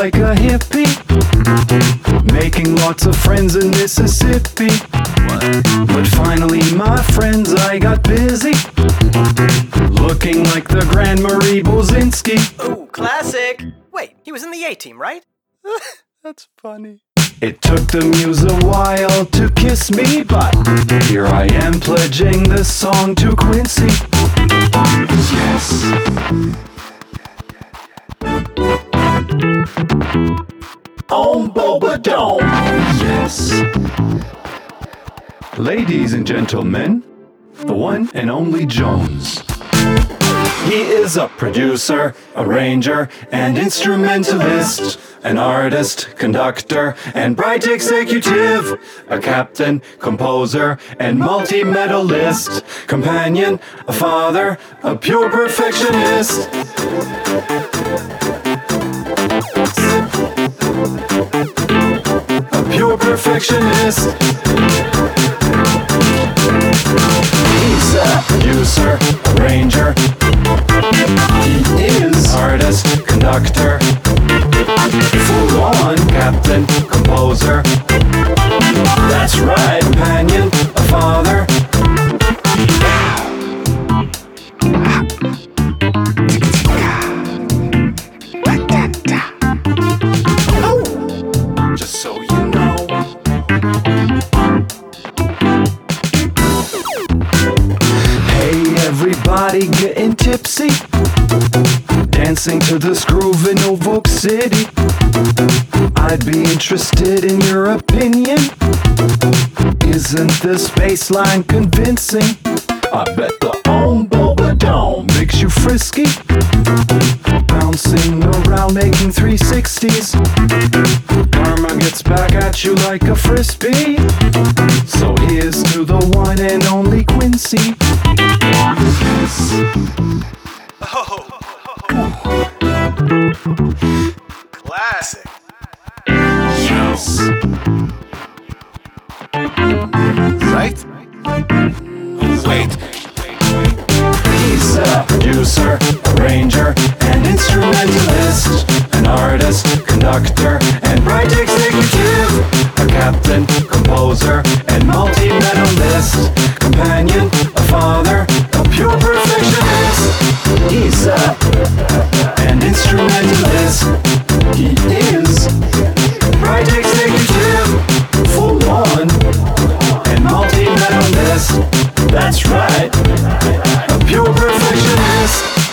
like a hippie, making lots of friends in Mississippi. But finally, my friends, I got busy, looking like the Grand Marie Bozinski. Ooh, classic. Wait, he was in the A team, right? That's funny. It took the muse a while to kiss me, but here I am pledging this song to Quincy. Yes. On Boba Dome. Yes. Ladies and gentlemen, the one and only Jones. He is a producer, arranger, and instrumentalist, an artist, conductor, and bright executive, a captain, composer, and multi medalist, companion, a father, a pure perfectionist. A pure perfectionist. Producer, arranger. He is artist, conductor, full on captain, composer. That's right, tipsy. Dancing to this groove in Novoque City. I'd be interested in your opinion. Isn't this bass line convincing? I bet the Om Boba Dome makes you frisky. Bouncing around, making 360s. Karma gets back at you like a frisbee. So here's to the one and only Quincy. Classic. Yes. Right? Wait. Peace.